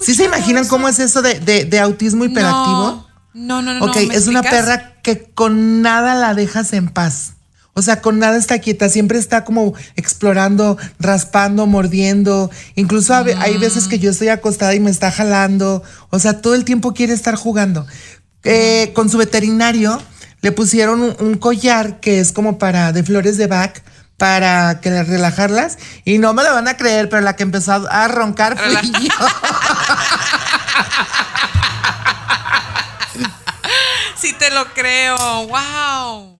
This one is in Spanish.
¿Sí se imaginan cómo es eso de, de, de autismo hiperactivo? No, no, no. ok, no, ¿me es una explicas? perra que con nada la dejas en paz. O sea, con nada está quieta, siempre está como explorando, raspando, mordiendo. Incluso ve- hay veces que yo estoy acostada y me está jalando. O sea, todo el tiempo quiere estar jugando. Eh, con su veterinario le pusieron un, un collar que es como para de flores de Bach para que relajarlas y no me lo van a creer, pero la que empezó a, roncar fui Relaja- yo. Sí te lo creo. Wow.